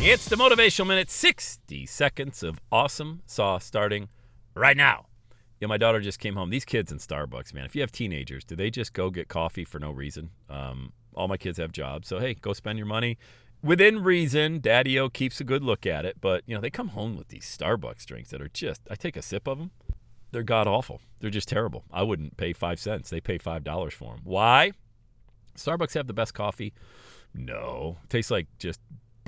It's the Motivational Minute, 60 seconds of awesome saw starting right now. Yeah, my daughter just came home. These kids in Starbucks, man, if you have teenagers, do they just go get coffee for no reason? Um, all my kids have jobs. So, hey, go spend your money. Within reason, Daddy O keeps a good look at it. But, you know, they come home with these Starbucks drinks that are just, I take a sip of them. They're god awful. They're just terrible. I wouldn't pay five cents. They pay $5 for them. Why? Starbucks have the best coffee? No. Tastes like just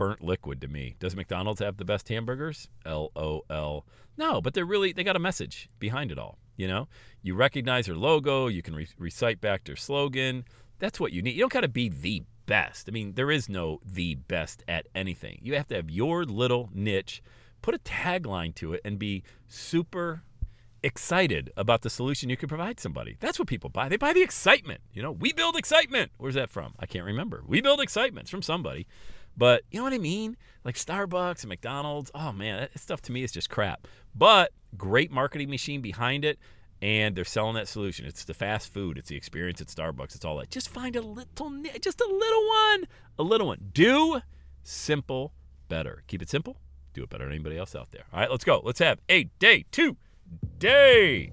burnt liquid to me. Does McDonald's have the best hamburgers? L O L. No, but they're really they got a message behind it all. You know, you recognize their logo, you can re- recite back their slogan. That's what you need. You don't got to be the best. I mean, there is no the best at anything. You have to have your little niche, put a tagline to it, and be super excited about the solution you can provide somebody. That's what people buy. They buy the excitement. You know, we build excitement. Where's that from? I can't remember. We build excitement. It's from somebody. But you know what I mean? Like Starbucks and McDonald's. Oh man, that stuff to me is just crap. But great marketing machine behind it. And they're selling that solution. It's the fast food. It's the experience at Starbucks. It's all that. Just find a little, just a little one, a little one. Do simple better. Keep it simple. Do it better than anybody else out there. All right, let's go. Let's have a day two day.